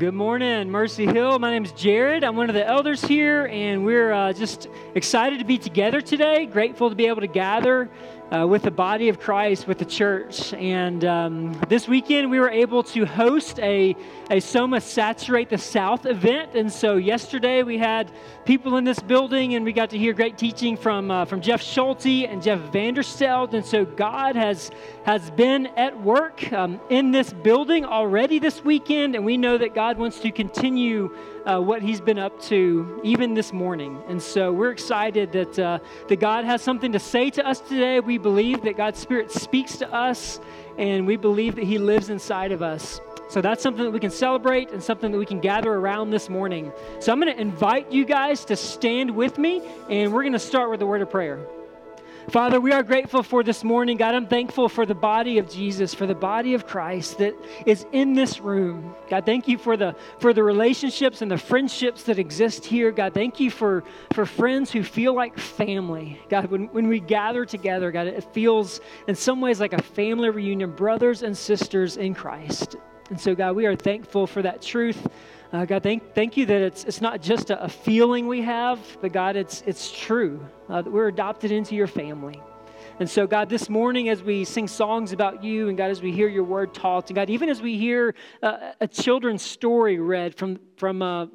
Good morning, Mercy Hill. My name is Jared. I'm one of the elders here, and we're uh, just excited to be together today. Grateful to be able to gather uh, with the body of Christ, with the church. And um, this weekend, we were able to host a, a Soma Saturate the South event. And so yesterday, we had people in this building, and we got to hear great teaching from, uh, from Jeff Schulte and Jeff Vanderstelt. And so God has, has been at work um, in this building already this weekend, and we know that God wants to continue uh, what he's been up to even this morning. And so we're excited that, uh, that God has something to say to us today. We believe that God's Spirit speaks to us, and we believe that he lives inside of us. So that's something that we can celebrate and something that we can gather around this morning. So I'm going to invite you guys to stand with me, and we're going to start with a word of prayer. Father, we are grateful for this morning. God, I'm thankful for the body of Jesus, for the body of Christ that is in this room. God, thank you for the for the relationships and the friendships that exist here. God, thank you for, for friends who feel like family. God, when, when we gather together, God, it feels in some ways like a family reunion, brothers and sisters in Christ. And so, God, we are thankful for that truth. Uh, God, thank, thank you that it's, it's not just a, a feeling we have, but God, it's, it's true uh, that we're adopted into your family. And so, God, this morning as we sing songs about you, and God, as we hear your word taught, and God, even as we hear uh, a children's story read from, from uh,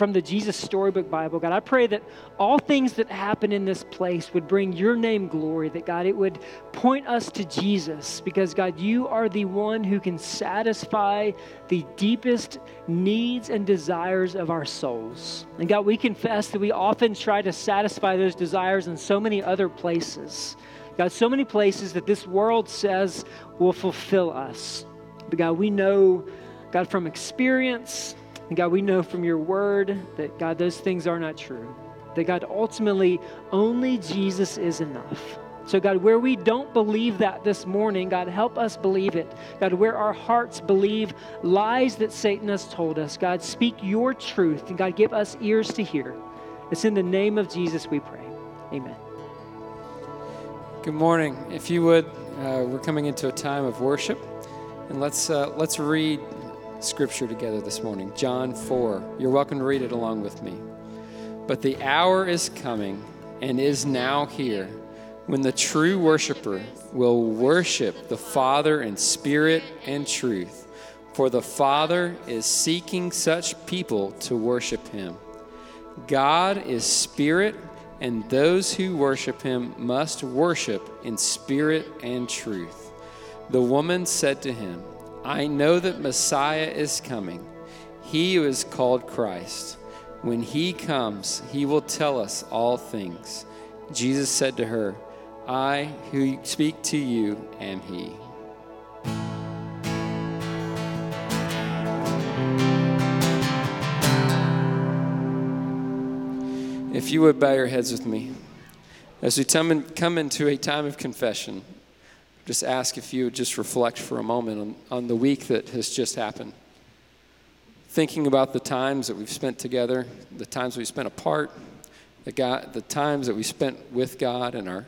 from the Jesus Storybook Bible, God, I pray that all things that happen in this place would bring your name glory, that God, it would point us to Jesus, because God, you are the one who can satisfy the deepest needs and desires of our souls. And God, we confess that we often try to satisfy those desires in so many other places. God, so many places that this world says will fulfill us. But God, we know, God, from experience, and God, we know from your word that, God, those things are not true. That, God, ultimately, only Jesus is enough. So, God, where we don't believe that this morning, God, help us believe it. God, where our hearts believe lies that Satan has told us, God, speak your truth. And, God, give us ears to hear. It's in the name of Jesus we pray. Amen. Good morning. If you would, uh, we're coming into a time of worship, and let's uh, let's read scripture together this morning. John 4. You're welcome to read it along with me. But the hour is coming and is now here when the true worshiper will worship the Father in spirit and truth. For the Father is seeking such people to worship him. God is spirit, and those who worship him must worship in spirit and truth. The woman said to him, I know that Messiah is coming, he who is called Christ. When he comes, he will tell us all things. Jesus said to her, I who speak to you am he. If you would bow your heads with me, as we come into a time of confession, just ask if you would just reflect for a moment on, on the week that has just happened. Thinking about the times that we've spent together, the times we've spent apart, the, God, the times that we spent with God in our,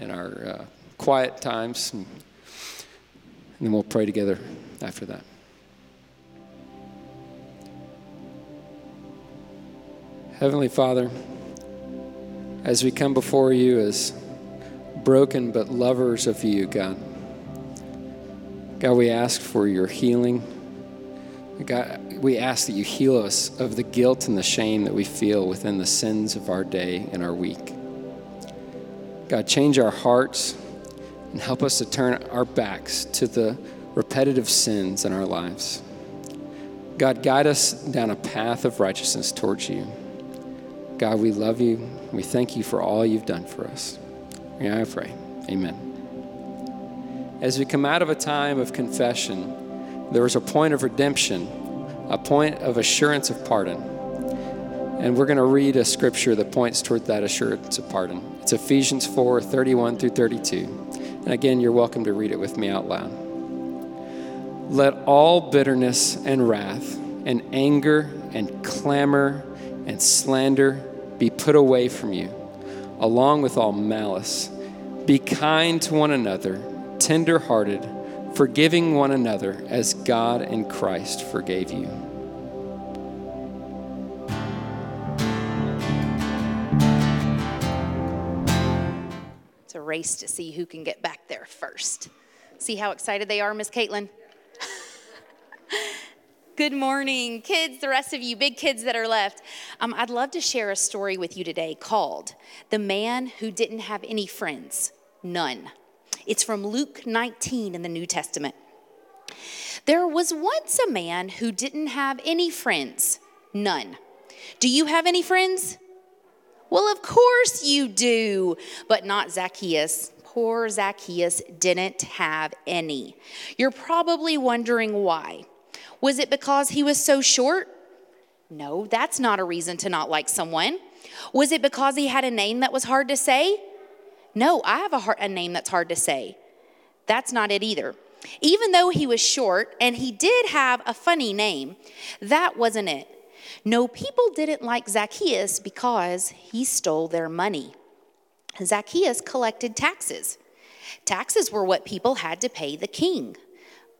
in our uh, quiet times. And, and then we'll pray together after that. Heavenly Father, as we come before you as broken but lovers of you, God. God, we ask for your healing. God, we ask that you heal us of the guilt and the shame that we feel within the sins of our day and our week. God, change our hearts and help us to turn our backs to the repetitive sins in our lives. God, guide us down a path of righteousness towards you. God, we love you. We thank you for all you've done for us. I pray. Amen. As we come out of a time of confession, there is a point of redemption, a point of assurance of pardon. And we're going to read a scripture that points toward that assurance of pardon. It's Ephesians 4 31 through 32. And again, you're welcome to read it with me out loud. Let all bitterness and wrath and anger and clamor and slander be put away from you along with all malice. Be kind to one another, tender hearted, forgiving one another as God and Christ forgave you. It's a race to see who can get back there first. See how excited they are, Miss Caitlin? Good morning, kids, the rest of you big kids that are left. Um, I'd love to share a story with you today called The Man Who Didn't Have Any Friends, None. It's from Luke 19 in the New Testament. There was once a man who didn't have any friends, none. Do you have any friends? Well, of course you do, but not Zacchaeus. Poor Zacchaeus didn't have any. You're probably wondering why. Was it because he was so short? No, that's not a reason to not like someone. Was it because he had a name that was hard to say? No, I have a, hard, a name that's hard to say. That's not it either. Even though he was short and he did have a funny name, that wasn't it. No, people didn't like Zacchaeus because he stole their money. Zacchaeus collected taxes. Taxes were what people had to pay the king.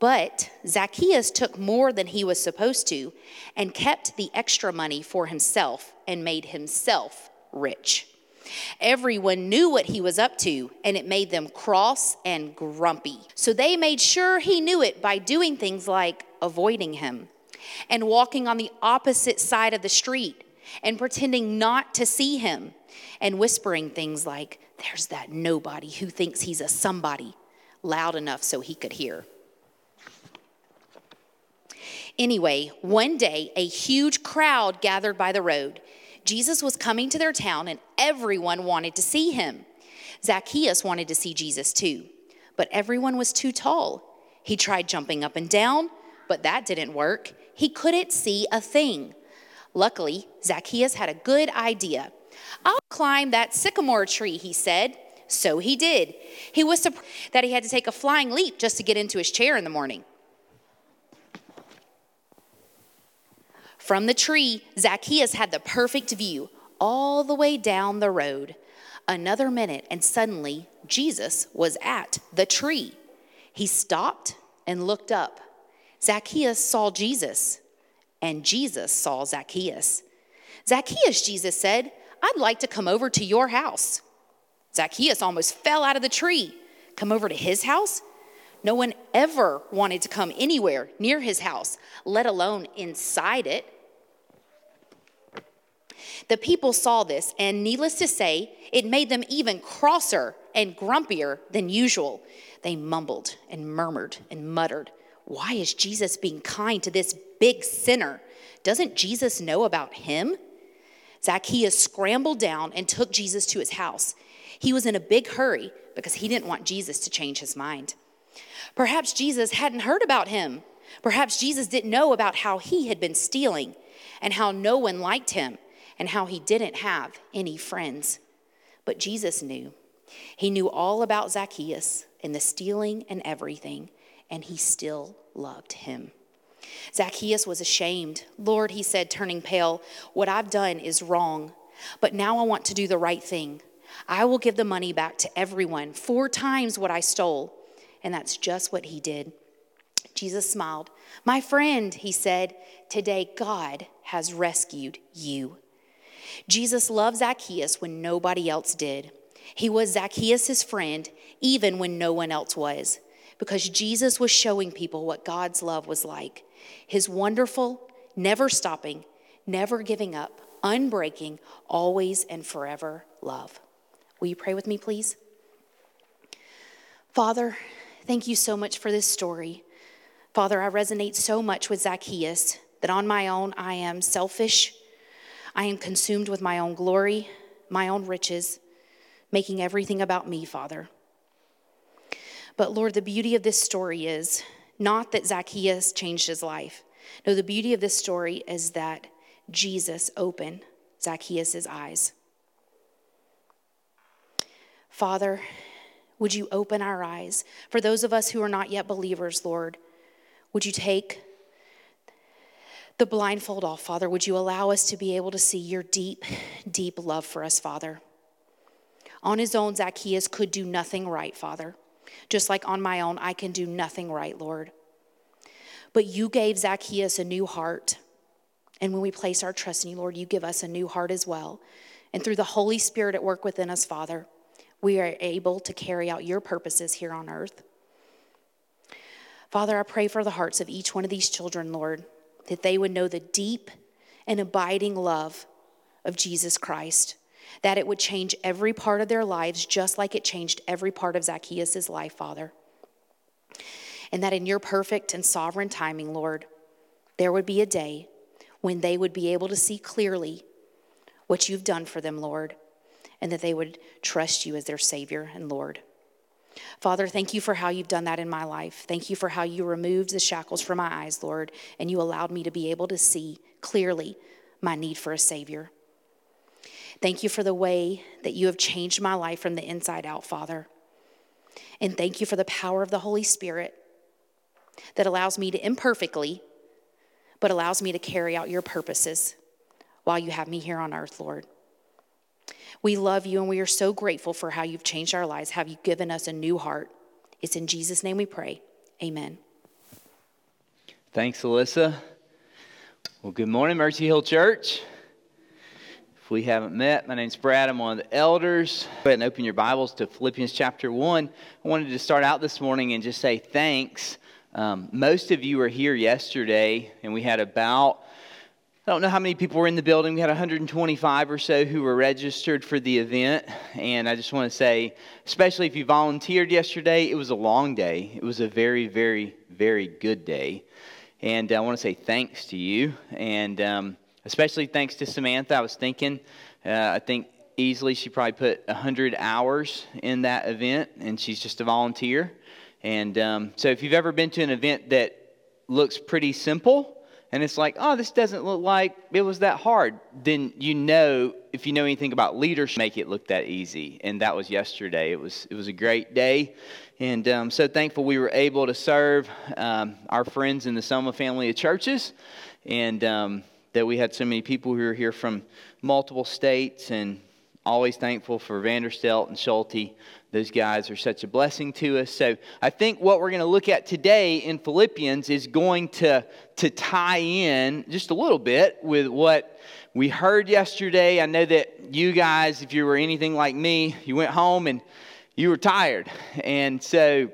But Zacchaeus took more than he was supposed to and kept the extra money for himself and made himself rich. Everyone knew what he was up to, and it made them cross and grumpy. So they made sure he knew it by doing things like avoiding him and walking on the opposite side of the street and pretending not to see him and whispering things like, There's that nobody who thinks he's a somebody, loud enough so he could hear. Anyway, one day a huge crowd gathered by the road. Jesus was coming to their town and everyone wanted to see him. Zacchaeus wanted to see Jesus too, but everyone was too tall. He tried jumping up and down, but that didn't work. He couldn't see a thing. Luckily, Zacchaeus had a good idea. I'll climb that sycamore tree, he said. So he did. He was surprised that he had to take a flying leap just to get into his chair in the morning. From the tree, Zacchaeus had the perfect view all the way down the road. Another minute, and suddenly Jesus was at the tree. He stopped and looked up. Zacchaeus saw Jesus, and Jesus saw Zacchaeus. Zacchaeus, Jesus said, I'd like to come over to your house. Zacchaeus almost fell out of the tree. Come over to his house? No one ever wanted to come anywhere near his house, let alone inside it. The people saw this, and needless to say, it made them even crosser and grumpier than usual. They mumbled and murmured and muttered, Why is Jesus being kind to this big sinner? Doesn't Jesus know about him? Zacchaeus scrambled down and took Jesus to his house. He was in a big hurry because he didn't want Jesus to change his mind. Perhaps Jesus hadn't heard about him. Perhaps Jesus didn't know about how he had been stealing and how no one liked him and how he didn't have any friends. But Jesus knew. He knew all about Zacchaeus and the stealing and everything, and he still loved him. Zacchaeus was ashamed. Lord, he said, turning pale, what I've done is wrong, but now I want to do the right thing. I will give the money back to everyone, four times what I stole. And that's just what he did. Jesus smiled. My friend, he said, today God has rescued you. Jesus loved Zacchaeus when nobody else did. He was Zacchaeus' friend even when no one else was, because Jesus was showing people what God's love was like his wonderful, never stopping, never giving up, unbreaking, always and forever love. Will you pray with me, please? Father, thank you so much for this story. Father, I resonate so much with Zacchaeus that on my own I am selfish I am consumed with my own glory, my own riches, making everything about me, Father. But Lord, the beauty of this story is not that Zacchaeus changed his life. No, the beauty of this story is that Jesus opened Zacchaeus' eyes. Father, would you open our eyes? For those of us who are not yet believers, Lord, would you take the blindfold off, Father. Would you allow us to be able to see your deep, deep love for us, Father? On his own, Zacchaeus could do nothing right, Father. Just like on my own, I can do nothing right, Lord. But you gave Zacchaeus a new heart. And when we place our trust in you, Lord, you give us a new heart as well. And through the Holy Spirit at work within us, Father, we are able to carry out your purposes here on earth. Father, I pray for the hearts of each one of these children, Lord, that they would know the deep and abiding love of Jesus Christ, that it would change every part of their lives just like it changed every part of Zacchaeus' life, Father. And that in your perfect and sovereign timing, Lord, there would be a day when they would be able to see clearly what you've done for them, Lord, and that they would trust you as their Savior and Lord. Father, thank you for how you've done that in my life. Thank you for how you removed the shackles from my eyes, Lord, and you allowed me to be able to see clearly my need for a Savior. Thank you for the way that you have changed my life from the inside out, Father. And thank you for the power of the Holy Spirit that allows me to imperfectly, but allows me to carry out your purposes while you have me here on earth, Lord. We love you and we are so grateful for how you've changed our lives, how you've given us a new heart. It's in Jesus' name we pray. Amen. Thanks, Alyssa. Well, good morning, Mercy Hill Church. If we haven't met, my name's Brad. I'm one of the elders. Go ahead and open your Bibles to Philippians chapter 1. I wanted to start out this morning and just say thanks. Um, most of you were here yesterday, and we had about I don't know how many people were in the building. We had 125 or so who were registered for the event. And I just want to say, especially if you volunteered yesterday, it was a long day. It was a very, very, very good day. And I want to say thanks to you. And um, especially thanks to Samantha. I was thinking, uh, I think easily she probably put 100 hours in that event, and she's just a volunteer. And um, so if you've ever been to an event that looks pretty simple, and it's like, oh, this doesn't look like it was that hard, then you know, if you know anything about leadership, make it look that easy. And that was yesterday. It was, it was a great day. And um, so thankful we were able to serve um, our friends in the Soma family of churches. And um, that we had so many people who were here from multiple states. And always thankful for Vanderstelt and Schulte those guys are such a blessing to us. So I think what we're going to look at today in Philippians is going to, to tie in just a little bit with what we heard yesterday. I know that you guys, if you were anything like me, you went home and you were tired. And so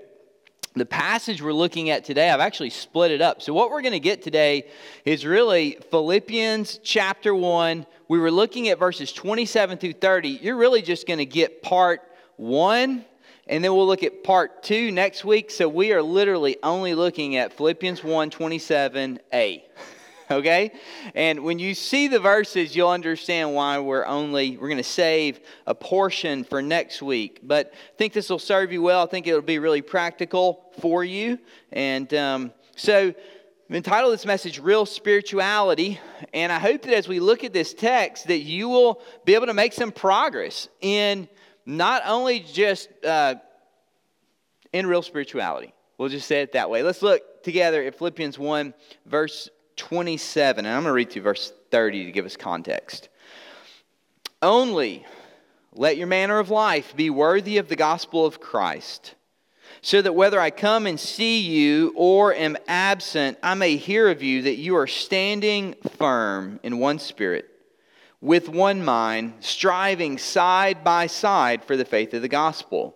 the passage we're looking at today, I've actually split it up. So, what we're going to get today is really Philippians chapter 1. We were looking at verses 27 through 30. You're really just going to get part 1, and then we'll look at part 2 next week. So we are literally only looking at Philippians 1 27a. okay? And when you see the verses, you'll understand why we're only, we're going to save a portion for next week. But I think this will serve you well. I think it'll be really practical for you. And um, so, I've entitled this message Real Spirituality, and I hope that as we look at this text that you will be able to make some progress in not only just uh, in real spirituality. We'll just say it that way. Let's look together at Philippians 1, verse 27. And I'm going to read through verse 30 to give us context. Only let your manner of life be worthy of the gospel of Christ, so that whether I come and see you or am absent, I may hear of you that you are standing firm in one spirit with one mind, striving side by side for the faith of the gospel,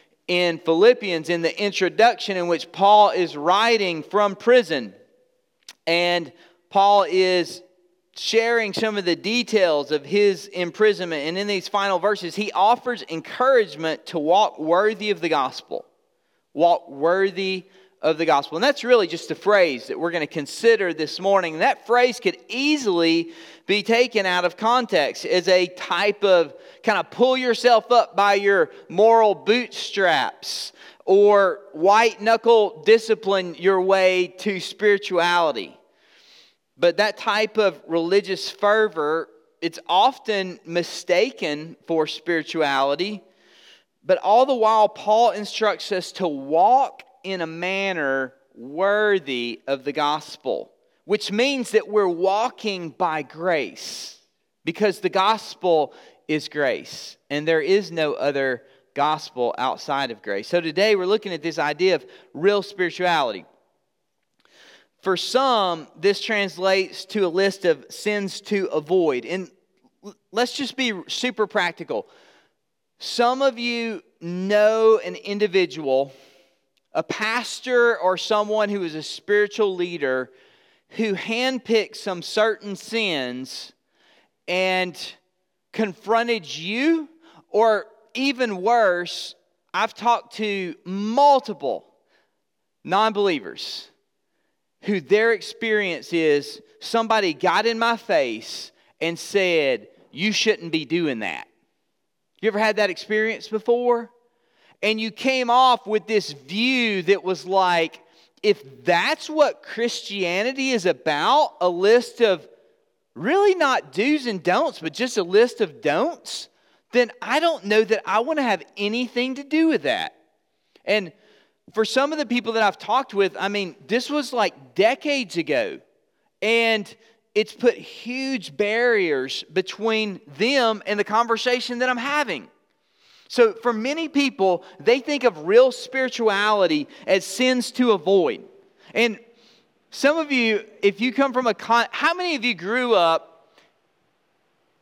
in Philippians in the introduction in which Paul is writing from prison. And Paul is sharing some of the details of his imprisonment. And in these final verses, he offers encouragement to walk worthy of the gospel. Walk worthy of the gospel. And that's really just a phrase that we're going to consider this morning. That phrase could easily be taken out of context as a type of kind of pull yourself up by your moral bootstraps or white knuckle discipline your way to spirituality. But that type of religious fervor, it's often mistaken for spirituality But all the while, Paul instructs us to walk in a manner worthy of the gospel, which means that we're walking by grace because the gospel is grace and there is no other gospel outside of grace. So today we're looking at this idea of real spirituality. For some, this translates to a list of sins to avoid. And let's just be super practical. Some of you know an individual, a pastor or someone who is a spiritual leader, who handpicked some certain sins and confronted you, or even worse, I've talked to multiple non believers who their experience is somebody got in my face and said, You shouldn't be doing that. You ever had that experience before? And you came off with this view that was like, if that's what Christianity is about, a list of really not do's and don'ts, but just a list of don'ts, then I don't know that I want to have anything to do with that. And for some of the people that I've talked with, I mean, this was like decades ago. And it's put huge barriers between them and the conversation that I'm having. So, for many people, they think of real spirituality as sins to avoid. And some of you, if you come from a con, how many of you grew up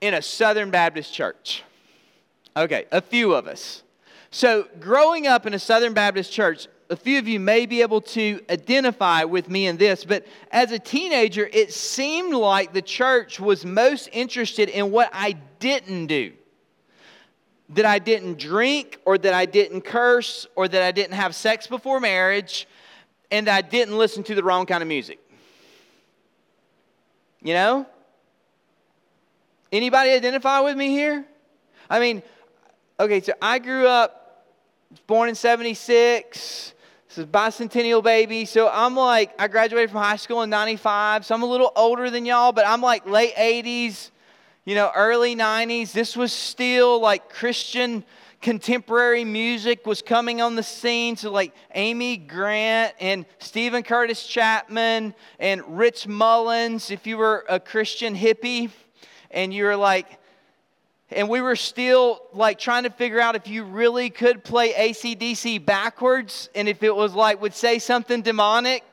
in a Southern Baptist church? Okay, a few of us. So, growing up in a Southern Baptist church, a few of you may be able to identify with me in this, but as a teenager, it seemed like the church was most interested in what I didn't do. That I didn't drink, or that I didn't curse, or that I didn't have sex before marriage, and I didn't listen to the wrong kind of music. You know? Anybody identify with me here? I mean, okay, so I grew up, born in 76. This is bicentennial baby. So I'm like, I graduated from high school in 95. So I'm a little older than y'all, but I'm like late 80s, you know, early 90s. This was still like Christian contemporary music was coming on the scene. So, like Amy Grant and Steven Curtis Chapman and Rich Mullins, if you were a Christian hippie and you were like, and we were still like trying to figure out if you really could play AC/DC backwards and if it was like would say something demonic,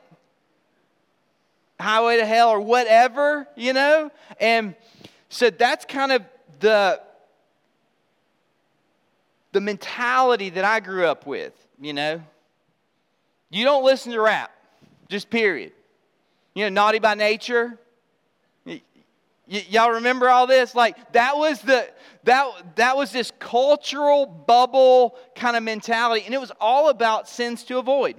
highway to hell or whatever, you know? And so that's kind of the the mentality that I grew up with, you know? You don't listen to rap, just period. You know, naughty by nature, Y- y'all remember all this? Like that was the that that was this cultural bubble kind of mentality, and it was all about sins to avoid.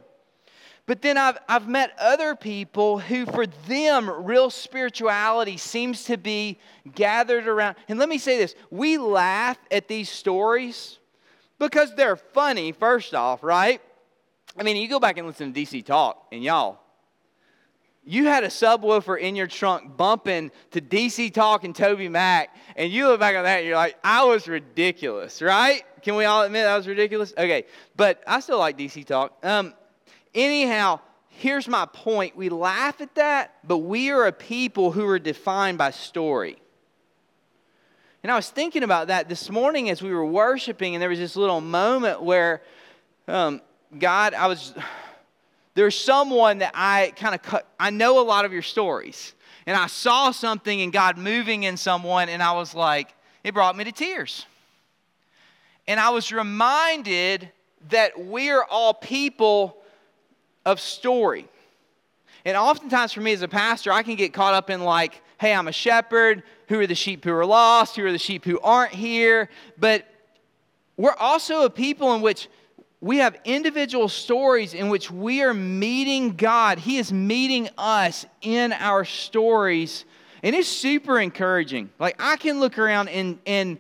But then I've, I've met other people who, for them, real spirituality seems to be gathered around. And let me say this we laugh at these stories because they're funny, first off, right? I mean, you go back and listen to DC Talk, and y'all, you had a subwoofer in your trunk bumping to DC Talk and Toby Mac, and you look back on that and you're like, I was ridiculous, right? Can we all admit that was ridiculous? Okay, but I still like DC Talk. Um, anyhow, here's my point. We laugh at that, but we are a people who are defined by story. And I was thinking about that this morning as we were worshiping, and there was this little moment where um, God, I was there's someone that I kind of cut, I know a lot of your stories. And I saw something in God moving in someone, and I was like, it brought me to tears. And I was reminded that we are all people of story. And oftentimes for me as a pastor, I can get caught up in like, hey, I'm a shepherd. Who are the sheep who are lost? Who are the sheep who aren't here? But we're also a people in which we have individual stories in which we are meeting God. He is meeting us in our stories. And it's super encouraging. Like, I can look around and, and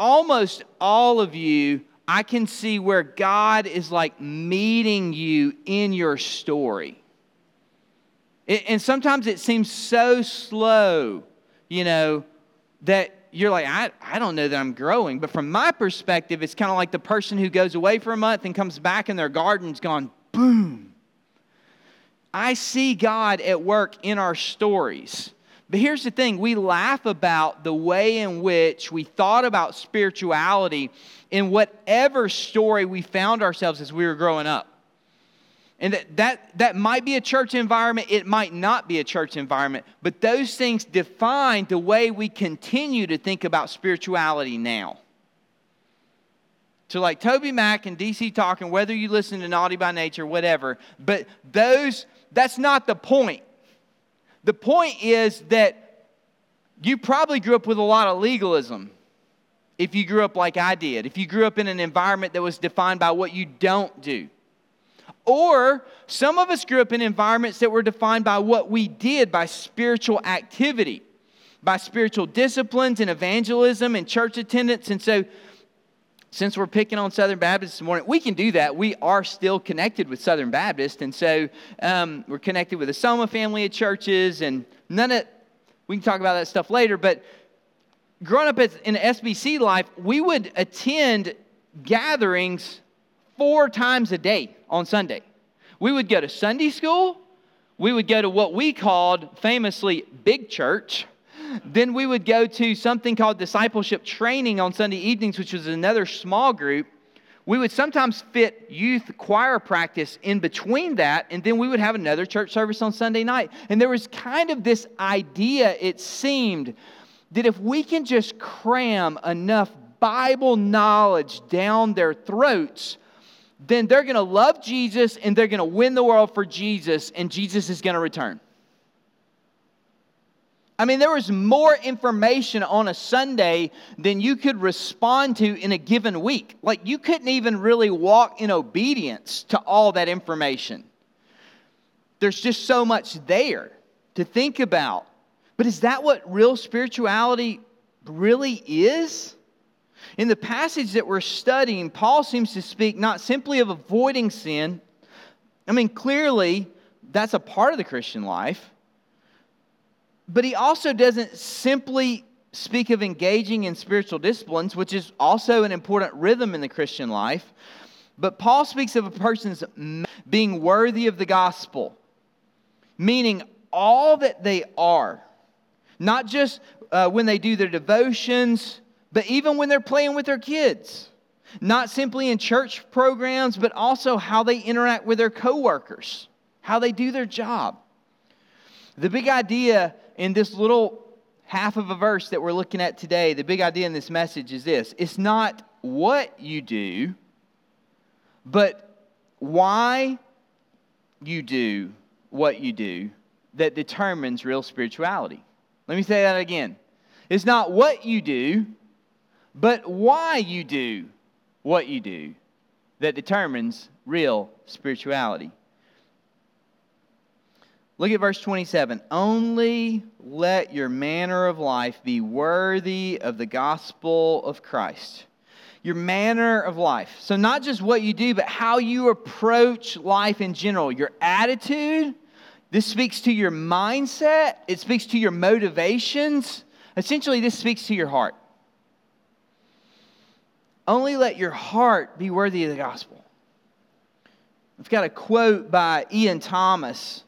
almost all of you, I can see where God is like meeting you in your story. And sometimes it seems so slow, you know, that you're like, I, I don't know that I'm growing. But from my perspective, it's kind of like the person who goes away for a month and comes back and their garden's gone boom. I see God at work in our stories. But here's the thing we laugh about the way in which we thought about spirituality in whatever story we found ourselves as we were growing up. And that, that, that might be a church environment, it might not be a church environment, but those things define the way we continue to think about spirituality now. So, like TobyMac and DC talking, whether you listen to Naughty by Nature, whatever, but those, that's not the point. The point is that you probably grew up with a lot of legalism if you grew up like I did, if you grew up in an environment that was defined by what you don't do. Or some of us grew up in environments that were defined by what we did, by spiritual activity, by spiritual disciplines and evangelism and church attendance. And so, since we're picking on Southern Baptist this morning, we can do that. We are still connected with Southern Baptist. And so, um, we're connected with the Soma family of churches, and none of we can talk about that stuff later. But growing up in SBC life, we would attend gatherings four times a day on Sunday. We would go to Sunday school, we would go to what we called famously big church. Then we would go to something called discipleship training on Sunday evenings, which was another small group. We would sometimes fit youth choir practice in between that, and then we would have another church service on Sunday night. And there was kind of this idea, it seemed, that if we can just cram enough Bible knowledge down their throats, then they're going to love Jesus and they're going to win the world for Jesus, and Jesus is going to return. I mean, there was more information on a Sunday than you could respond to in a given week. Like, you couldn't even really walk in obedience to all that information. There's just so much there to think about. But is that what real spirituality really is? In the passage that we're studying, Paul seems to speak not simply of avoiding sin. I mean, clearly, that's a part of the Christian life. But he also doesn't simply speak of engaging in spiritual disciplines, which is also an important rhythm in the Christian life. But Paul speaks of a person's being worthy of the gospel, meaning all that they are, not just uh, when they do their devotions but even when they're playing with their kids, not simply in church programs, but also how they interact with their coworkers, how they do their job. The big idea in this little half of a verse that we're looking at today, the big idea in this message is this it's not what you do, but why you do what you do that determines real spirituality. Let me say that again. It's not what you do, but why you do what you do that determines real spirituality. Look at verse 27. Only let your manner of life be worthy of the gospel of Christ. Your manner of life. So, not just what you do, but how you approach life in general. Your attitude. This speaks to your mindset, it speaks to your motivations. Essentially, this speaks to your heart. Only let your heart be worthy of the gospel. I've got a quote by Ian Thomas.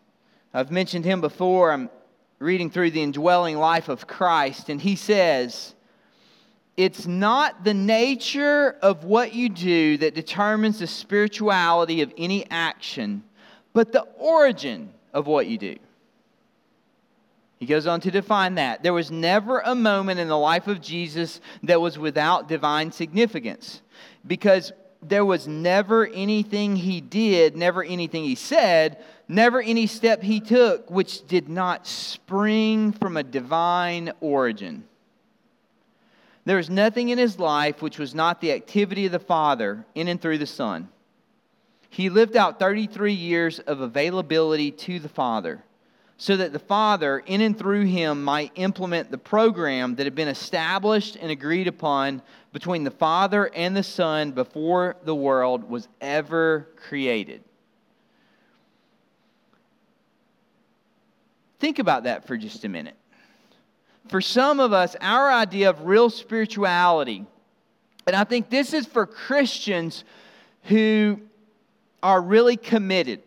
I've mentioned him before. I'm reading through the indwelling life of Christ, and he says, It's not the nature of what you do that determines the spirituality of any action, but the origin of what you do. He goes on to define that. There was never a moment in the life of Jesus that was without divine significance because there was never anything he did, never anything he said, never any step he took which did not spring from a divine origin. There was nothing in his life which was not the activity of the Father in and through the Son. He lived out 33 years of availability to the Father so that the Father, in and through him, might implement the program that had been established and agreed upon between the Father and the Son before the world was ever created. Think about that for just a minute. for some of us, our idea of real spirituality, and I think this is for Christians who are really committed,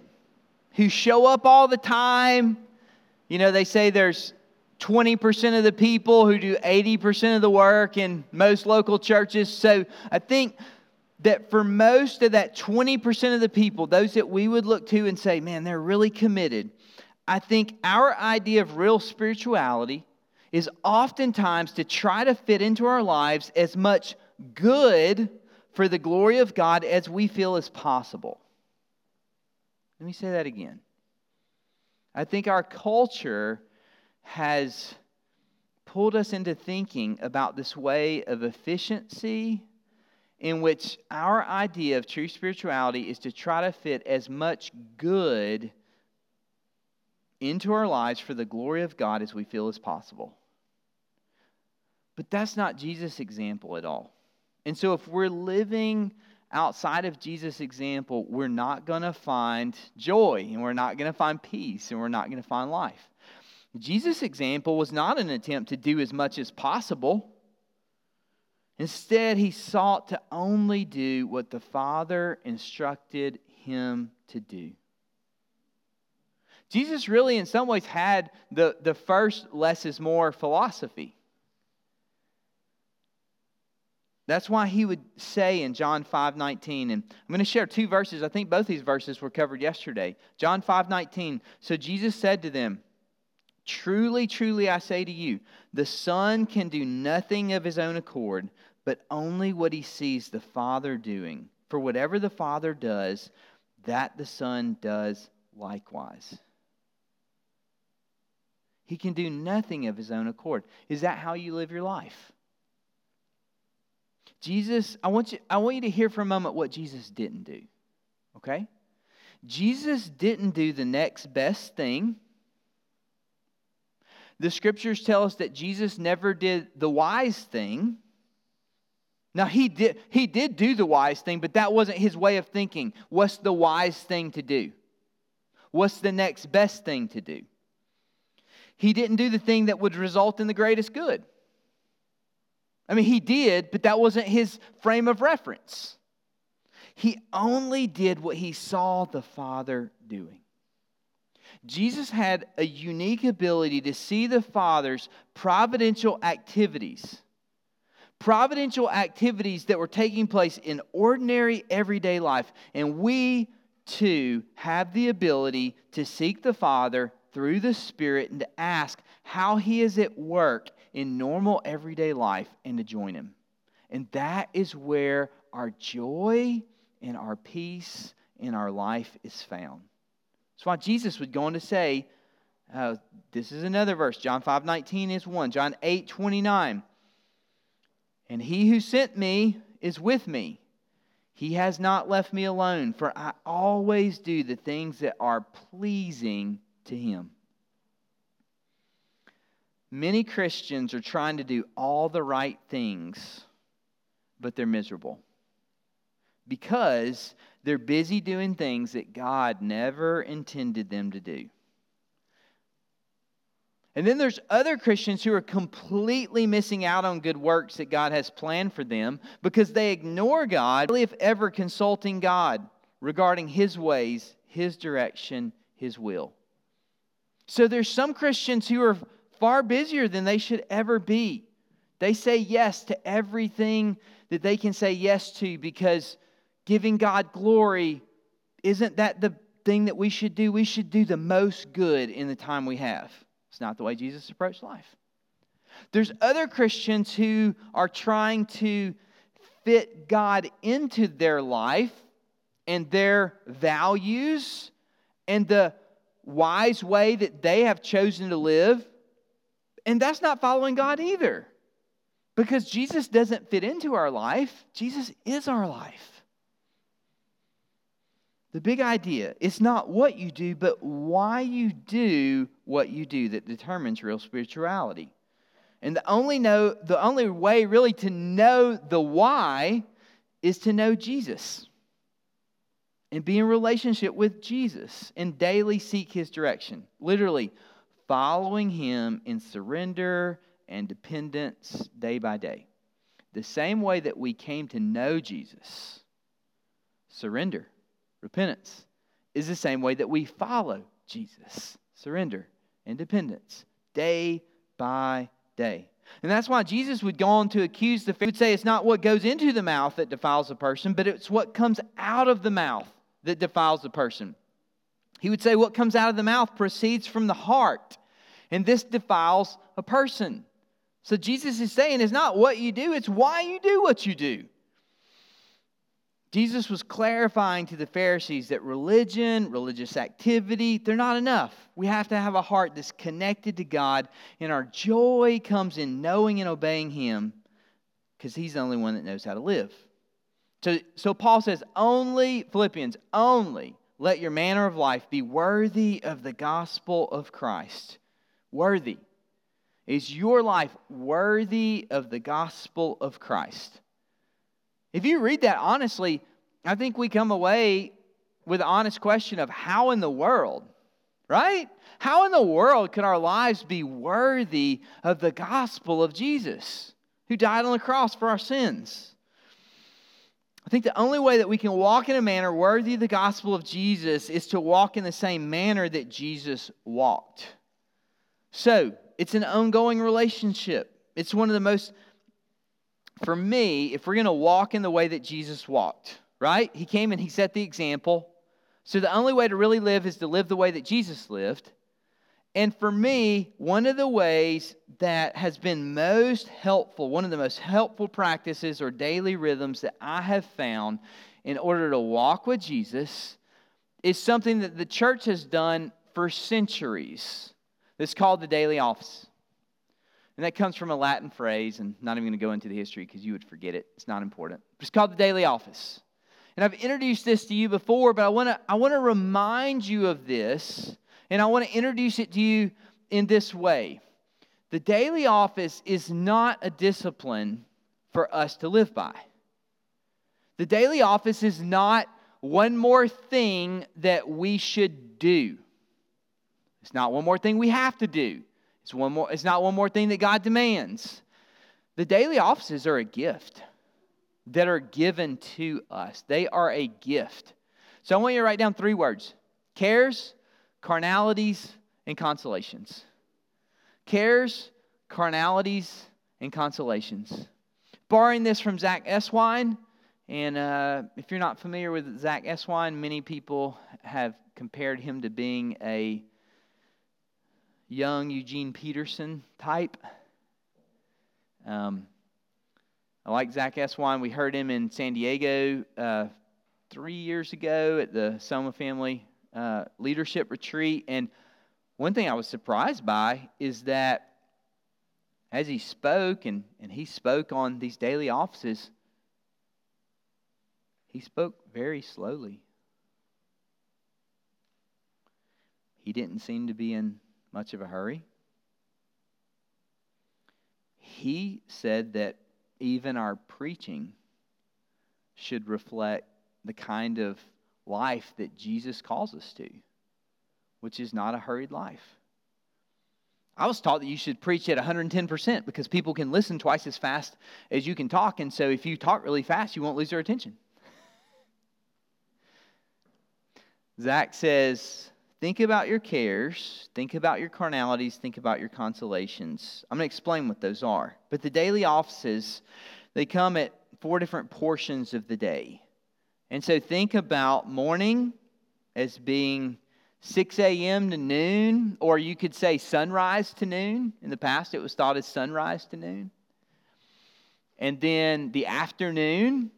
who show up all the time. You know, they say there's 20% of the people who do 80% of the work in most local churches. So I think that for most of that 20% of the people, those that we would look to and say, man, they're really committed, I think our idea of real spirituality is oftentimes to try to fit into our lives as much good for the glory of God as we feel is possible. Let me say that again. I think our culture has pulled us into thinking about this way of efficiency in which our idea of true spirituality is to try to fit as much good into our lives for the glory of God as we feel is possible. But that's not Jesus' example at all. And so if we're living outside of Jesus' example, we're not going to find joy and we're not going to find peace and we're not going to find life. Jesus' example was not an attempt to do as much as possible. Instead, he sought to only do what the Father instructed him to do. Jesus really, in some ways, had the, the first less is more philosophy. That's why he would say in John 5 19, and I'm going to share two verses. I think both these verses were covered yesterday. John 5 19. So Jesus said to them, Truly, truly, I say to you, the Son can do nothing of his own accord, but only what he sees the Father doing. For whatever the Father does, that the Son does likewise. He can do nothing of his own accord. Is that how you live your life? Jesus, I want you, I want you to hear for a moment what Jesus didn't do. Okay? Jesus didn't do the next best thing the scriptures tell us that Jesus never did the wise thing. Now he did he did do the wise thing, but that wasn't his way of thinking. What's the wise thing to do? What's the next best thing to do? He didn't do the thing that would result in the greatest good. I mean, he did, but that wasn't his frame of reference. He only did what he saw the Father doing. Jesus had a unique ability to see the Father's providential activities. Providential activities that were taking place in ordinary everyday life. And we too have the ability to seek the Father through the Spirit and to ask how He is at work in normal everyday life and to join Him. And that is where our joy and our peace in our life is found. That's why Jesus would go on to say, uh, this is another verse. John 5 19 is one. John 8 29. And he who sent me is with me. He has not left me alone, for I always do the things that are pleasing to him. Many Christians are trying to do all the right things, but they're miserable because they're busy doing things that God never intended them to do. And then there's other Christians who are completely missing out on good works that God has planned for them because they ignore God, if ever consulting God regarding His ways, His direction, His will. So there's some Christians who are far busier than they should ever be. They say yes to everything that they can say yes to because giving God glory, isn't that the thing that we should do? We should do the most good in the time we have. It's not the way Jesus approached life. There's other Christians who are trying to fit God into their life and their values and the wise way that they have chosen to live. And that's not following God either. Because Jesus doesn't fit into our life, Jesus is our life. The big idea it's not what you do, but why you do what you do that determines real spirituality. And the only know the only way really to know the why is to know Jesus. And be in relationship with Jesus and daily seek his direction. Literally following him in surrender and dependence day by day. The same way that we came to know Jesus, surrender, repentance, is the same way that we follow Jesus, surrender and dependence, day by day. And that's why Jesus would go on to accuse the Pharisees. would say it's not what goes into the mouth that defiles a person, but it's what comes out of the mouth that defiles a person. He would say what comes out of the mouth proceeds from the heart, and this defiles a person. So Jesus is saying it's not what you do, it's why you do what you do. Jesus was clarifying to the Pharisees that religion, religious activity, they're not enough. We have to have a heart that's connected to God, and our joy comes in knowing and obeying Him because He's the only one that knows how to live. So, so Paul says, only, Philippians, only let your manner of life be worthy of the gospel of Christ. Worthy. Is your life worthy of the gospel of Christ? If you read that honestly, I think we come away with an honest question of how in the world, right? How in the world could our lives be worthy of the gospel of Jesus who died on the cross for our sins? I think the only way that we can walk in a manner worthy of the gospel of Jesus is to walk in the same manner that Jesus walked. So, it's an ongoing relationship. It's one of the most for me, if we're going to walk in the way that Jesus walked, right? He came and he set the example. So the only way to really live is to live the way that Jesus lived. And for me, one of the ways that has been most helpful, one of the most helpful practices or daily rhythms that I have found in order to walk with Jesus is something that the church has done for centuries. It's called the daily office. And that comes from a Latin phrase, and not even going to go into the history because you would forget it. It's not important. It's called the daily office. And I've introduced this to you before, but I want to I want to remind you of this, and I want to introduce it to you in this way. The daily office is not a discipline for us to live by. The daily office is not one more thing that we should do. It's not one more thing we have to do. It's, one more, it's not one more thing that God demands. The daily offices are a gift that are given to us, they are a gift. So I want you to write down three words cares, carnalities, and consolations. Cares, carnalities, and consolations. Borrowing this from Zack Eswine, and uh, if you're not familiar with Zack Eswine, many people have compared him to being a young Eugene Peterson type. Um, I like Zack Eswine. We heard him in San Diego uh, three years ago at the Soma Family uh, Leadership Retreat. And one thing I was surprised by is that as he spoke, and, and he spoke on these daily offices, he spoke very slowly. He didn't seem to be in much of a hurry. He said that even our preaching should reflect the kind of life that Jesus calls us to, which is not a hurried life. I was taught that you should preach at 110% because people can listen twice as fast as you can talk. And so if you talk really fast, you won't lose their attention. Zack says, Think about your cares, think about your carnalities, think about your consolations. I'm going to explain what those are. But the daily offices, they come at four different portions of the day. And so think about morning as being 6 a.m. to noon, or you could say sunrise to noon. In the past, it was thought as sunrise to noon. And then the afternoon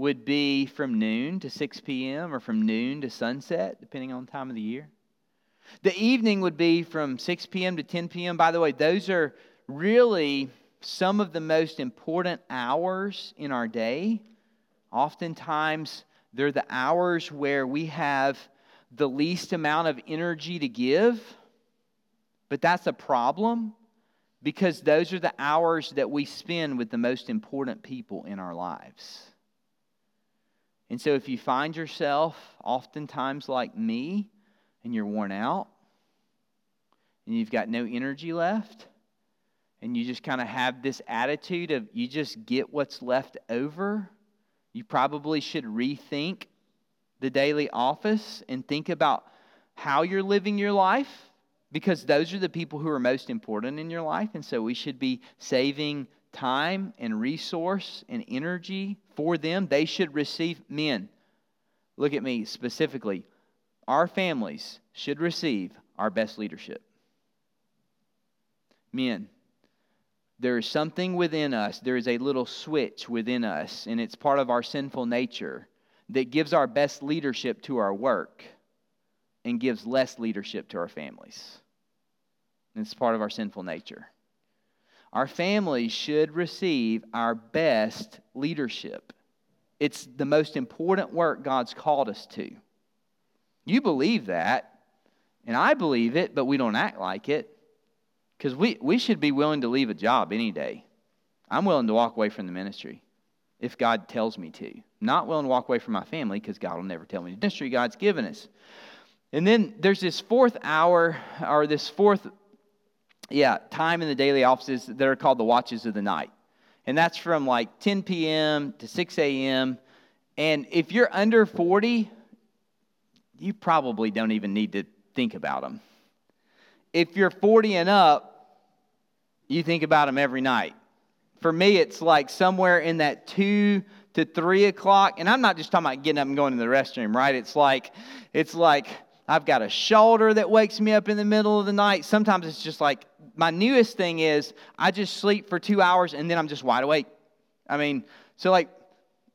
would be from noon to 6 p.m. or from noon to sunset, depending on time of the year. The evening would be from 6 p.m. to 10 p.m. By the way, those are really some of the most important hours in our day. Oftentimes, they're the hours where we have the least amount of energy to give. But that's a problem because those are the hours that we spend with the most important people in our lives. And so, if you find yourself oftentimes like me and you're worn out and you've got no energy left and you just kind of have this attitude of you just get what's left over, you probably should rethink the daily office and think about how you're living your life because those are the people who are most important in your life. And so we should be saving time and resource and energy for them. They should receive men. Look at me specifically. Our families should receive our best leadership. Men, there is something within us, there is a little switch within us, and it's part of our sinful nature that gives our best leadership to our work and gives less leadership to our families. It's part of our sinful nature. Our families should receive our best leadership. It's the most important work God's called us to. You believe that, and I believe it, but we don't act like it. Because we, we should be willing to leave a job any day. I'm willing to walk away from the ministry if God tells me to. Not willing to walk away from my family because God will never tell me the ministry God's given us. And then there's this fourth hour, or this fourth, yeah, time in the daily offices that are called the watches of the night. And that's from like 10 p.m. to 6 a.m. And if you're under 40, you probably don't even need to think about them. If you're 40 and up, you think about them every night. For me, it's like somewhere in that 2 to 3 o'clock. And I'm not just talking about getting up and going to the restroom, right? It's like, it's like, I've got a shoulder that wakes me up in the middle of the night. Sometimes it's just like my newest thing is I just sleep for two hours and then I'm just wide awake. I mean, so like,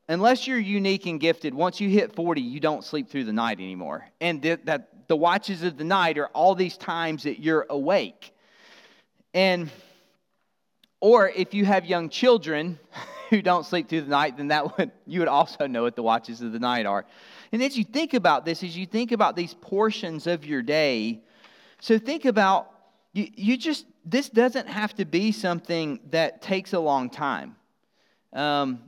unless you're unique and gifted, once you hit 40, you don't sleep through the night anymore. And th- that the watches of the night are all these times that you're awake. And, or if you have young children who don't sleep through the night, then that would, you would also know what the watches of the night are. And as you think about this, as you think about these portions of your day, so think about you, you just, this doesn't have to be something that takes a long time. Um,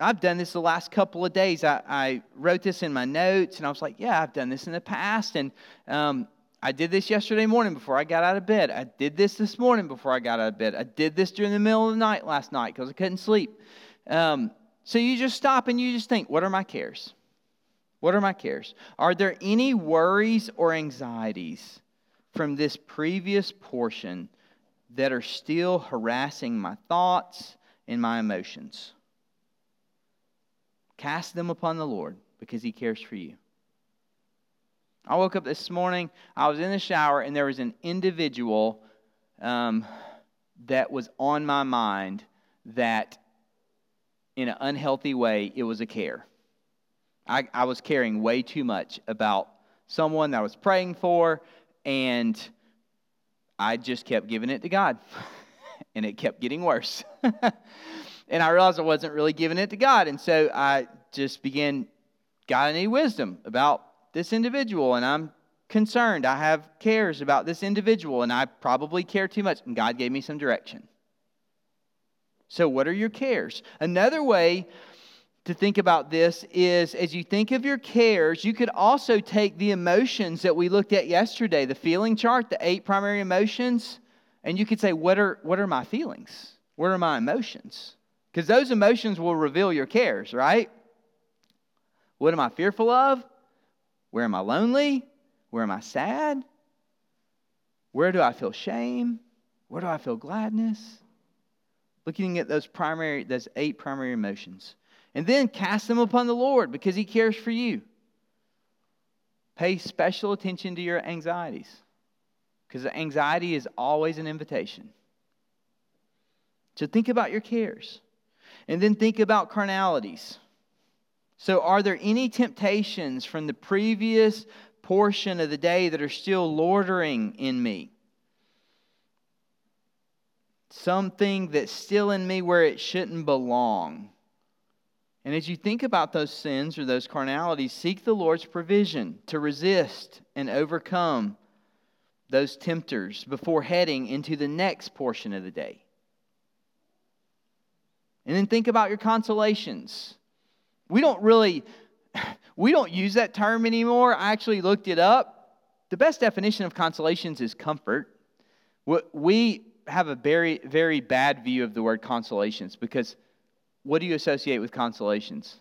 I've done this the last couple of days. I, I, wrote this in my notes and I was like, yeah, I've done this in the past. And um, I did this yesterday morning before I got out of bed. I did this this morning before I got out of bed. I did this during the middle of the night last night because I couldn't sleep. Um, so you just stop and you just think, what are my cares? What are my cares? Are there any worries or anxieties from this previous portion that are still harassing my thoughts and my emotions? Cast them upon the Lord because He cares for you. I woke up this morning, I was in the shower, and there was an individual um, that was on my mind that, in an unhealthy way, it was a care. I, I was caring way too much about someone that I was praying for, and I just kept giving it to God. and it kept getting worse. and I realized I wasn't really giving it to God. And so I just began, God, need wisdom about this individual, and I'm concerned. I have cares about this individual, and I probably care too much. And God gave me some direction. So, what are your cares? Another way to think about this is as you think of your cares, you could also take the emotions that we looked at yesterday, the feeling chart, the eight primary emotions, and you could say, What are, what are my feelings? What are my emotions? Because those emotions will reveal your cares, right? What am I fearful of? Where am I lonely? Where am I sad? Where do I feel shame? Where do I feel gladness? Looking at those primary, those eight primary emotions. And then cast them upon the Lord because He cares for you. Pay special attention to your anxieties because anxiety is always an invitation. So think about your cares. And then think about carnalities. So, are there any temptations from the previous portion of the day that are still loitering in me? Something that's still in me where it shouldn't belong. And as you think about those sins or those carnalities, seek the Lord's provision to resist and overcome those tempters before heading into the next portion of the day. And then think about your consolations. We don't really we don't use that term anymore. I actually looked it up. The best definition of consolations is comfort. We have a very, very bad view of the word consolations because what do you associate with consolations?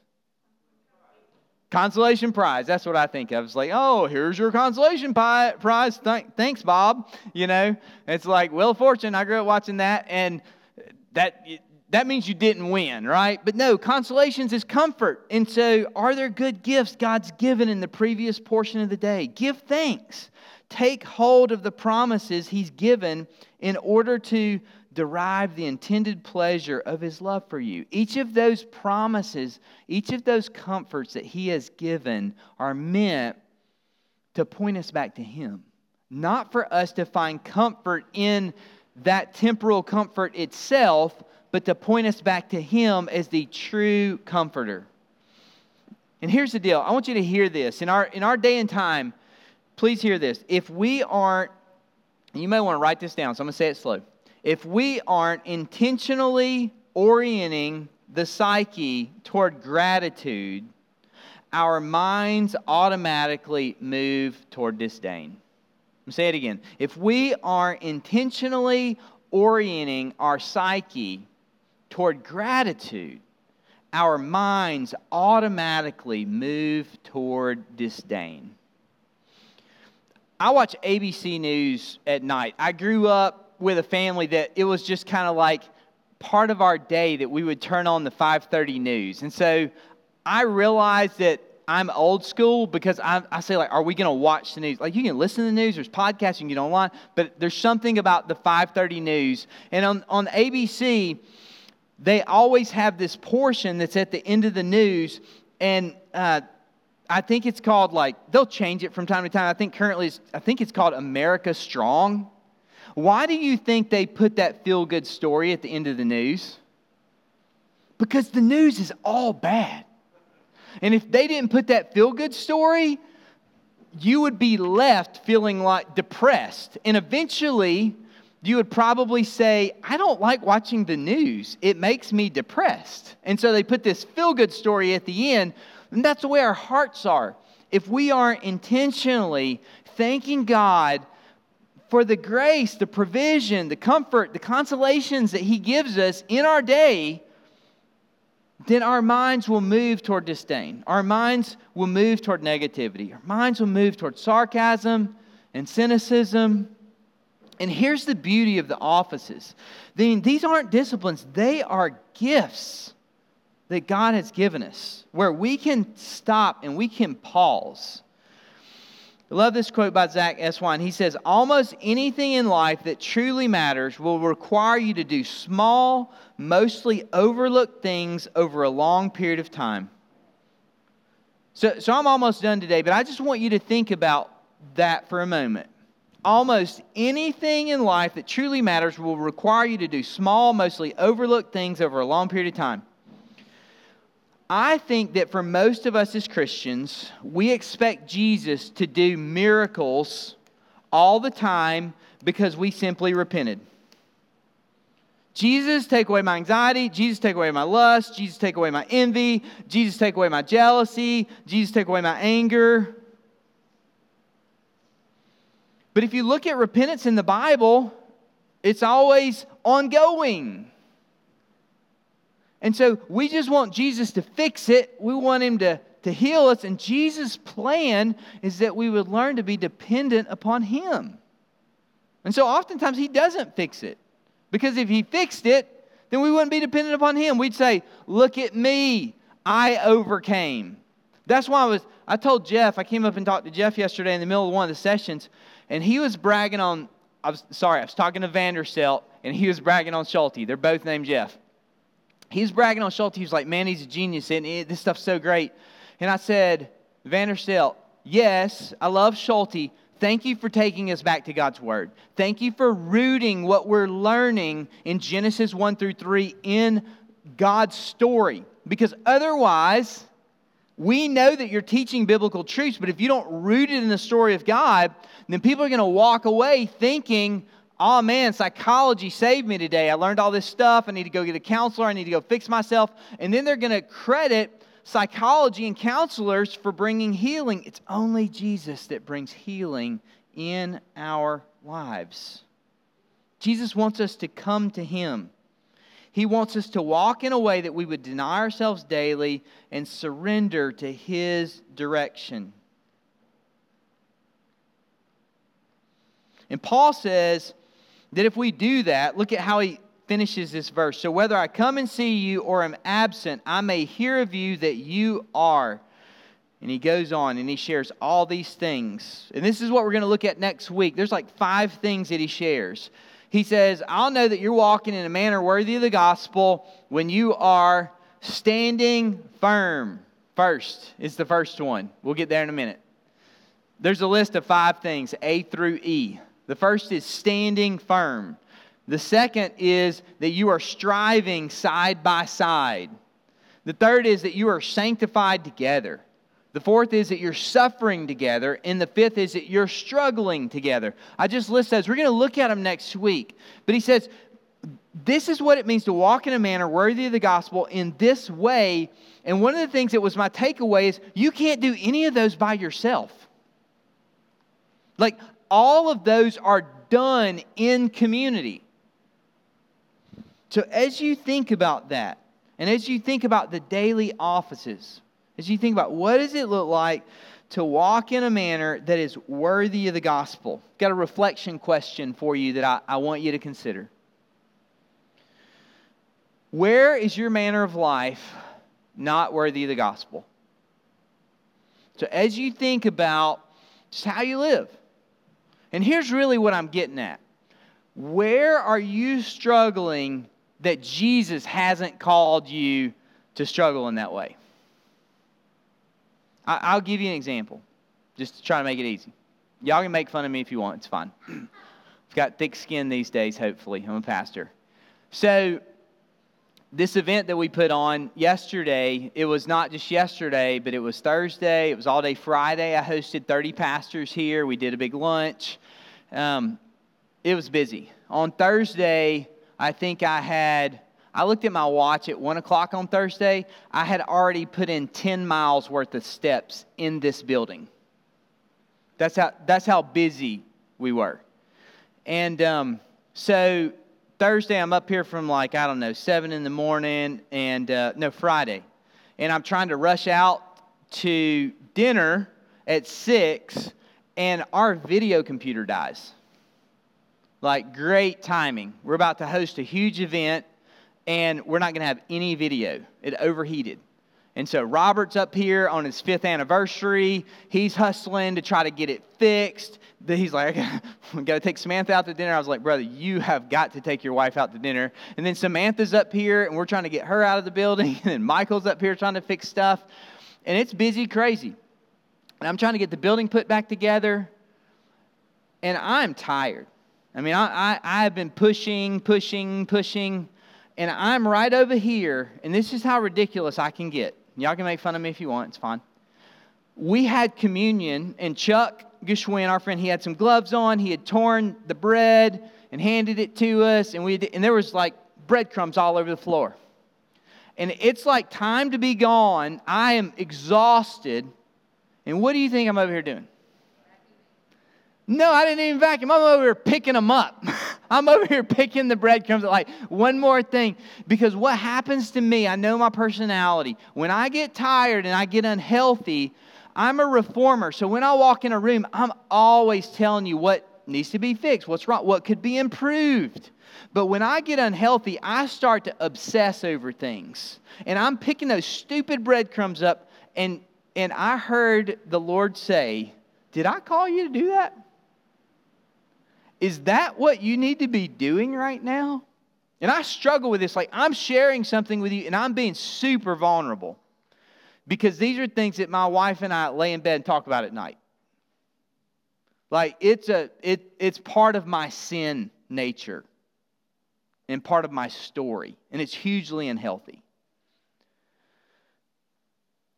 Consolation prize. That's what I think of. It's like, oh, here's your consolation prize. thanks, Bob. You know, it's like Wheel of Fortune. I grew up watching that, and that that means you didn't win, right? But no, consolations is comfort. And so, are there good gifts God's given in the previous portion of the day? Give thanks. Take hold of the promises He's given in order to derive the intended pleasure of his love for you. Each of those promises, each of those comforts that he has given are meant to point us back to him, not for us to find comfort in that temporal comfort itself, but to point us back to him as the true comforter. And here's the deal. I want you to hear this. In our in our day and time, please hear this. If we aren't you may want to write this down, so I'm going to say it slow if we aren't intentionally orienting the psyche toward gratitude, our minds automatically move toward disdain. Say it again. If we are intentionally orienting our psyche toward gratitude, our minds automatically move toward disdain. I watch ABC News at night. I grew up with a family that it was just kind of like part of our day that we would turn on the 5:30 news. And so I realized that I'm old school because I, I say like, are we going to watch the news? Like you can listen to the news, there's podcasts, you can get online, but there's something about the 5:30 news. And on on ABC, they always have this portion that's at the end of the news, and uh, I think it's called like they'll change it from time to time. I think currently, I think it's called America Strong why do you think they put that feel good story at the end of the news? Because the news is all bad. And if they didn't put that feel good story, you would be left feeling like depressed. And eventually, you would probably say, I don't like watching the news. It makes me depressed. And so they put this feel good story at the end, and that's the way our hearts are. If we aren't intentionally thanking God for the grace, the provision, the comfort, the consolations that He gives us in our day, then our minds will move toward disdain. Our minds will move toward negativity. Our minds will move toward sarcasm and cynicism. And here's the beauty of the offices. These aren't disciplines, they are gifts that God has given us where we can stop and we can pause I love this quote by Zack Eswine. He says, Almost anything in life that truly matters will require you to do small, mostly overlooked things over a long period of time. So, so I'm almost done today, but I just want you to think about that for a moment. Almost anything in life that truly matters will require you to do small, mostly overlooked things over a long period of time. I think that for most of us as Christians, we expect Jesus to do miracles all the time because we simply repented. Jesus, take away my anxiety. Jesus, take away my lust. Jesus, take away my envy. Jesus, take away my jealousy. Jesus, take away my anger. But if you look at repentance in the Bible, it's always ongoing. And so we just want Jesus to fix it. We want him to, to heal us. And Jesus' plan is that we would learn to be dependent upon him. And so oftentimes he doesn't fix it. Because if he fixed it, then we wouldn't be dependent upon him. We'd say, Look at me. I overcame. That's why I was I told Jeff, I came up and talked to Jeff yesterday in the middle of one of the sessions, and he was bragging on I was sorry, I was talking to Vanderstelt, and he was bragging on Schulte. They're both named Jeff he's bragging on Schulte. He was like, man, he's a genius, and this stuff's so great. And I said, Vanderstelt, yes, I love Schulte. Thank you for taking us back to God's Word. Thank you for rooting what we're learning in Genesis 1 through 3 in God's story. Because otherwise, we know that you're teaching biblical truths, but if you don't root it in the story of God, then people are going to walk away thinking, oh man, psychology saved me today. I learned all this stuff. I need to go get a counselor. I need to go fix myself. And then they're going to credit psychology and counselors for bringing healing. It's only Jesus that brings healing in our lives. Jesus wants us to come to Him. He wants us to walk in a way that we would deny ourselves daily and surrender to His direction. And Paul says that if we do that, look at how he finishes this verse. So whether I come and see you or am absent, I may hear of you that you are. And he goes on and he shares all these things. And this is what we're going to look at next week. There's like five things that he shares. He says, I'll know that you're walking in a manner worthy of the gospel when you are standing firm. First is the first one. We'll get there in a minute. There's a list of five things, A through E. The first is standing firm. The second is that you are striving side by side. The third is that you are sanctified together. The fourth is that you're suffering together. And the fifth is that you're struggling together. I just list those. We're going to look at them next week. But he says, this is what it means to walk in a manner worthy of the gospel in this way. And one of the things that was my takeaway is you can't do any of those by yourself. Like, all of those are done in community. So, as you think about that, and as you think about the daily offices, as you think about what does it look like to walk in a manner that is worthy of the gospel, got a reflection question for you that I, I want you to consider. Where is your manner of life not worthy of the gospel? So, as you think about just how you live, and here's really what I'm getting at where are you struggling that Jesus hasn't called you to struggle in that way? I'll give you an example, just to try to make it easy. Y'all can make fun of me if you want, it's fine. I've got thick skin these days, hopefully. I'm a pastor. So, this event that we put on yesterday, it was not just yesterday, but it was Thursday. It was all day Friday. I hosted 30 pastors here. We did a big lunch. Um, it was busy. On Thursday, I think I had, I looked at my watch at 1 o'clock on Thursday. I had already put in 10 miles worth of steps in this building. That's how, that's how busy we were. And um, so Thursday, I'm up here from like, I don't know, 7 in the morning, and uh, no, Friday. And I'm trying to rush out to dinner at 6, and our video computer dies. Like, great timing. We're about to host a huge event, and we're not going to have any video. It overheated. And so Robert's up here on his fifth anniversary. He's hustling to try to get it fixed. He's like, I got to take Samantha out to dinner. I was like, brother, you have got to take your wife out to dinner. And then Samantha's up here, and we're trying to get her out of the building. And then Michael's up here trying to fix stuff. And it's busy, crazy. And I'm trying to get the building put back together. And I'm tired. I mean, I, I have been pushing, pushing, pushing. And I'm right over here. And this is how ridiculous I can get. Y'all can make fun of me if you want, it's fine. We had communion, and Chuck Gushwin, our friend, he had some gloves on. He had torn the bread and handed it to us, and, we, and there was like breadcrumbs all over the floor. And it's like time to be gone. I am exhausted. And what do you think I'm over here doing? No, I didn't even vacuum. I'm over here picking them up. I'm over here picking the breadcrumbs. Like, one more thing. Because what happens to me, I know my personality. When I get tired and I get unhealthy, I'm a reformer. So when I walk in a room, I'm always telling you what needs to be fixed, what's wrong, what could be improved. But when I get unhealthy, I start to obsess over things. And I'm picking those stupid breadcrumbs up. And, and I heard the Lord say, Did I call you to do that? Is that what you need to be doing right now? And I struggle with this. Like, I'm sharing something with you and I'm being super vulnerable because these are things that my wife and I lay in bed and talk about at night. Like, it's, a, it, it's part of my sin nature and part of my story, and it's hugely unhealthy.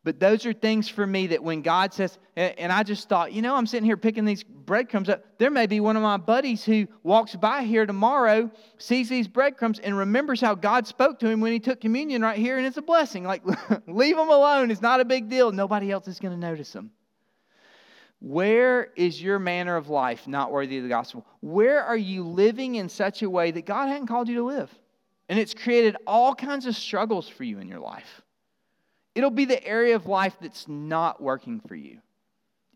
But those are things for me that when God says, and I just thought, you know, I'm sitting here picking these breadcrumbs up. There may be one of my buddies who walks by here tomorrow, sees these breadcrumbs, and remembers how God spoke to him when he took communion right here, and it's a blessing. Like, leave them alone. It's not a big deal. Nobody else is going to notice them. Where is your manner of life not worthy of the gospel? Where are you living in such a way that God hadn't called you to live? And it's created all kinds of struggles for you in your life. It'll be the area of life that's not working for you.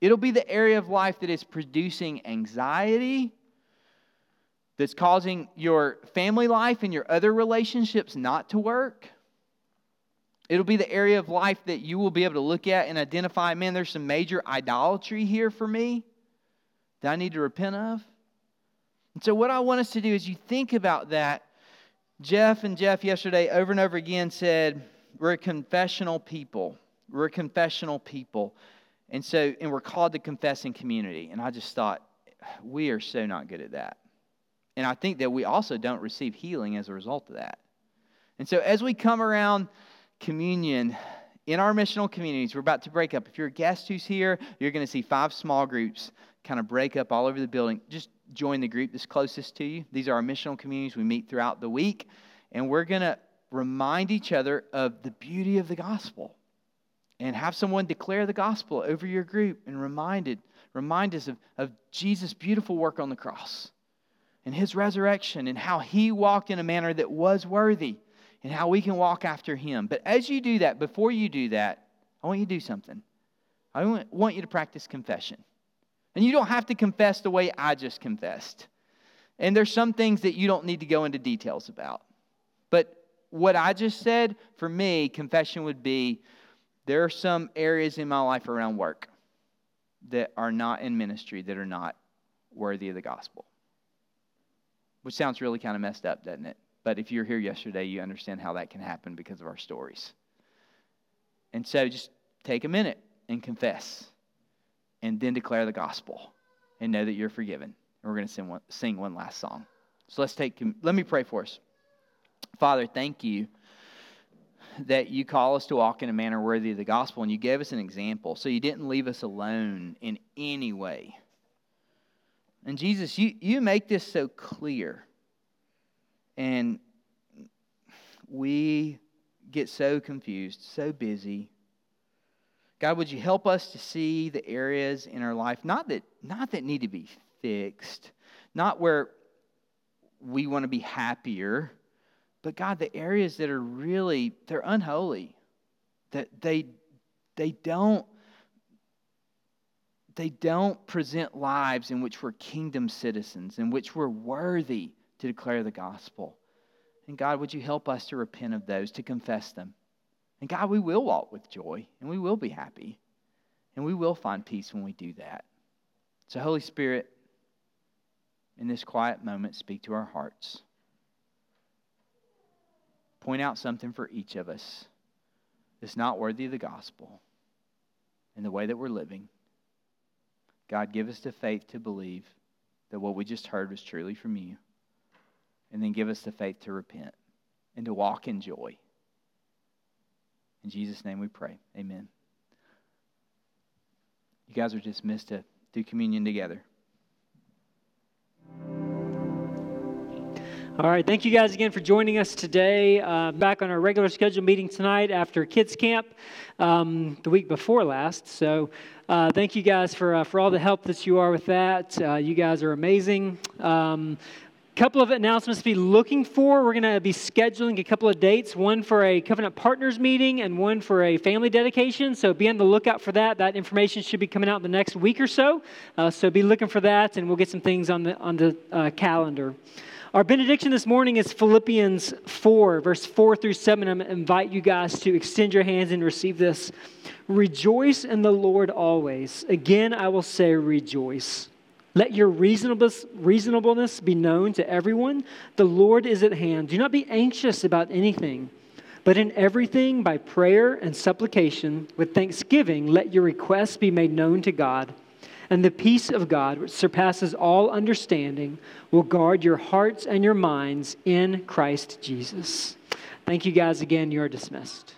It'll be the area of life that is producing anxiety, that's causing your family life and your other relationships not to work. It'll be the area of life that you will be able to look at and identify man, there's some major idolatry here for me that I need to repent of. And so, what I want us to do is you think about that. Jeff and Jeff yesterday over and over again said, We're a confessional people. We're a confessional people. And so, and we're called to confess in community. And I just thought, we are so not good at that. And I think that we also don't receive healing as a result of that. And so, as we come around communion in our missional communities, we're about to break up. If you're a guest who's here, you're going to see five small groups kind of break up all over the building. Just join the group that's closest to you. These are our missional communities. We meet throughout the week, and we're going to remind each other of the beauty of the gospel and have someone declare the gospel over your group and reminded, remind us of, of Jesus' beautiful work on the cross and his resurrection and how he walked in a manner that was worthy and how we can walk after him. But as you do that, before you do that, I want you to do something. I want you to practice confession. And you don't have to confess the way I just confessed. And there's some things that you don't need to go into details about. What I just said, for me, confession would be there are some areas in my life around work that are not in ministry, that are not worthy of the gospel. Which sounds really kind of messed up, doesn't it? But if you're here yesterday, you understand how that can happen because of our stories. And so just take a minute and confess, and then declare the gospel and know that you're forgiven. And we're going to sing one last song. So let's take, let me pray for us. Father, thank you that you call us to walk in a manner worthy of the gospel, and you gave us an example. So you didn't leave us alone in any way. And Jesus, you, you make this so clear. And we get so confused, so busy. God, would you help us to see the areas in our life, not that, not that need to be fixed, not where we want to be happier, but God, the areas that are really, they're unholy, that they, they don't they don't present lives in which we're kingdom citizens, in which we're worthy to declare the gospel. And God, would you help us to repent of those, to confess them? And God, we will walk with joy and we will be happy and we will find peace when we do that. So, Holy Spirit, in this quiet moment, speak to our hearts. Point out something for each of us that's not worthy of the gospel and the way that we're living. God, give us the faith to believe that what we just heard was truly from you. And then give us the faith to repent and to walk in joy. In Jesus' name we pray. Amen. You guys are dismissed to do communion together. All right, thank you guys again for joining us today. Uh, back on our regular schedule meeting tonight after kids camp um, the week before last. So, uh, thank you guys for uh, for all the help that you are with that. Uh, you guys are amazing. Um, couple of announcements to be looking for. We're going to be scheduling a couple of dates, one for a covenant partners meeting and one for a family dedication. So be on the lookout for that. That information should be coming out in the next week or so. Uh, so be looking for that, and we'll get some things on the on the uh, calendar. Our benediction this morning is Philippians 4, verse 4 through 7. I'm invite you guys to extend your hands and receive this. Rejoice in the Lord always. Again, I will say, rejoice. Let your reasonableness, reasonableness be known to everyone. The Lord is at hand. Do not be anxious about anything, but in everything, by prayer and supplication, with thanksgiving, let your requests be made known to God. And the peace of God, which surpasses all understanding, will guard your hearts and your minds in Christ Jesus. Thank you guys again. You are dismissed.